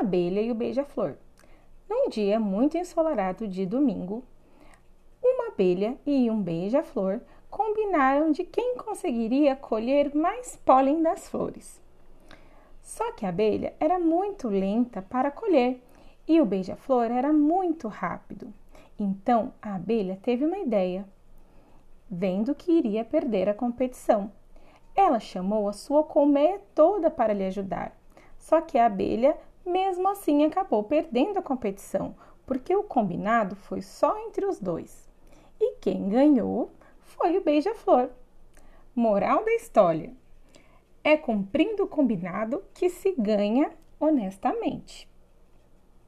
abelha e o beija-flor. Num dia muito ensolarado de domingo, uma abelha e um beija-flor combinaram de quem conseguiria colher mais pólen das flores. Só que a abelha era muito lenta para colher e o beija-flor era muito rápido. Então a abelha teve uma ideia. Vendo que iria perder a competição, ela chamou a sua colmeia toda para lhe ajudar. Só que a abelha, mesmo assim, acabou perdendo a competição, porque o combinado foi só entre os dois. E quem ganhou foi o beija-flor. Moral da história: é cumprindo o combinado que se ganha honestamente.